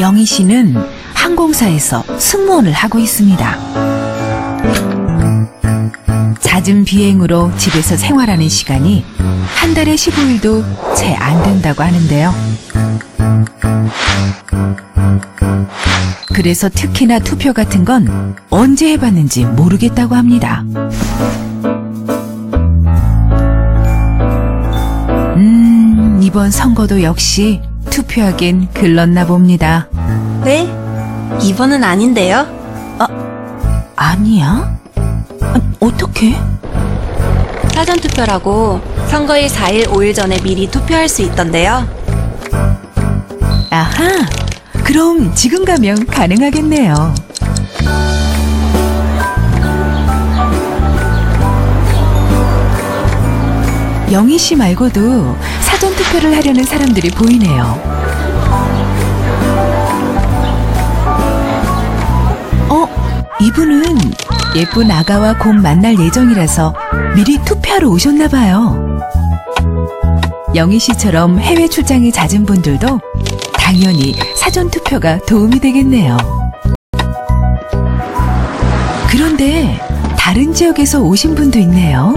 영희 씨는 항공사에서 승무원을 하고 있습니다. 잦은 비행으로 집에서 생활하는 시간이 한 달에 15일도 채 안 된다고 하는데요. 그래서 특히나 투표 같은 건 언제 해봤는지 모르겠다고 합니다. 음, 이번 선거도 역시 투표하긴 글렀나 봅니다. 네? 이번은 아닌데요? 아니야? 아, 어떻게? 사전투표라고 선거일 4일, 5일 전에 미리 투표할 수 있던데요. 아하, 그럼 지금 가면 가능하겠네요. 영희 씨 말고도 사전 투표를 하려는 사람들이 보이네요. 어, 이분은 예쁜 아가와 곧 만날 예정이라서 미리 투표하러 오셨나 봐요. 영희 씨처럼 해외 출장이 잦은 분들도 당연히 사전 투표가 도움이 되겠네요. 그런데 다른 지역에서 오신 분도 있네요.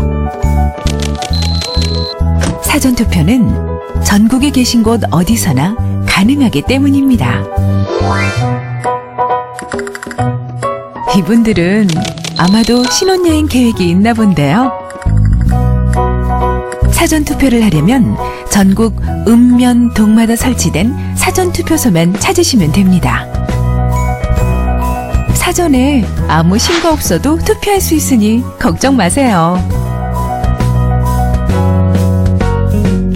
사전 투표는 전국에 계신 곳 어디서나 가능하기 때문입니다. 이분들은 아마도 신혼여행 계획이 있나 본데요. 사전 투표를 하려면 전국 읍면 동마다 설치된 사전 투표소만 찾으시면 됩니다. 사전에 아무 신고 없어도 투표할 수 있으니 걱정 마세요.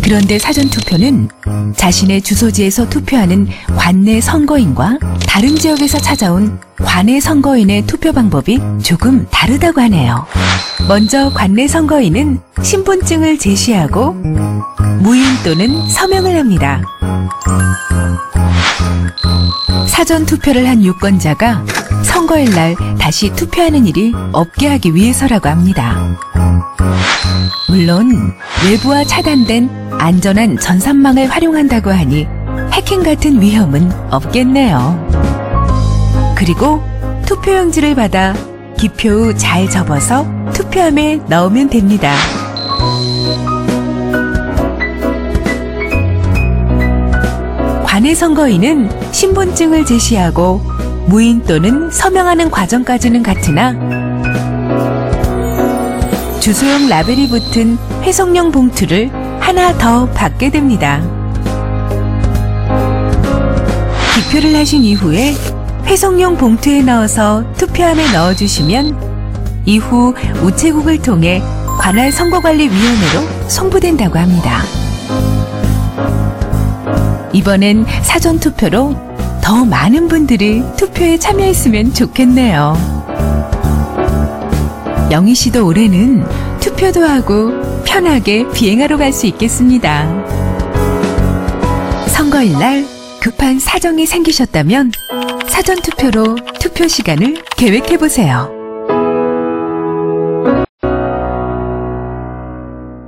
그런데 사전 투표는 자신의 주소지에서 투표하는 관내 선거인과 다른 지역에서 찾아온 관내 선거인의 투표 방법이 조금 다르다고 하네요. 먼저 관내 선거인은 신분증을 제시하고 무인 또는 서명을 합니다. 사전 투표를 한 유권자가 선거일 날 다시 투표하는 일이 없게 하기 위해서라고 합니다. 물론 외부와 차단된 안전한 전산망을 활용한다고 하니 해킹 같은 위험은 없겠네요. 그리고 투표용지를 받아 기표 후 잘 접어서 투표함에 넣으면 됩니다. 관내 선거인은 신분증을 제시하고 무인 또는 서명하는 과정까지는 같으나 주소용 라벨이 붙은 회송용 봉투를 하나 더 받게 됩니다. 기표를 하신 이후에 회송용 봉투에 넣어서 투표함에 넣어주시면 이후 우체국을 통해 관할 선거관리위원회로 송부된다고 합니다. 이번엔 사전투표로 더 많은 분들이 투표에 참여했으면 좋겠네요. 영희 씨도 올해는 투표도 하고 편하게 비행하러 갈 수 있겠습니다. 선거일 날 급한 사정이 생기셨다면 사전투표로 투표 시간을 계획해 보세요.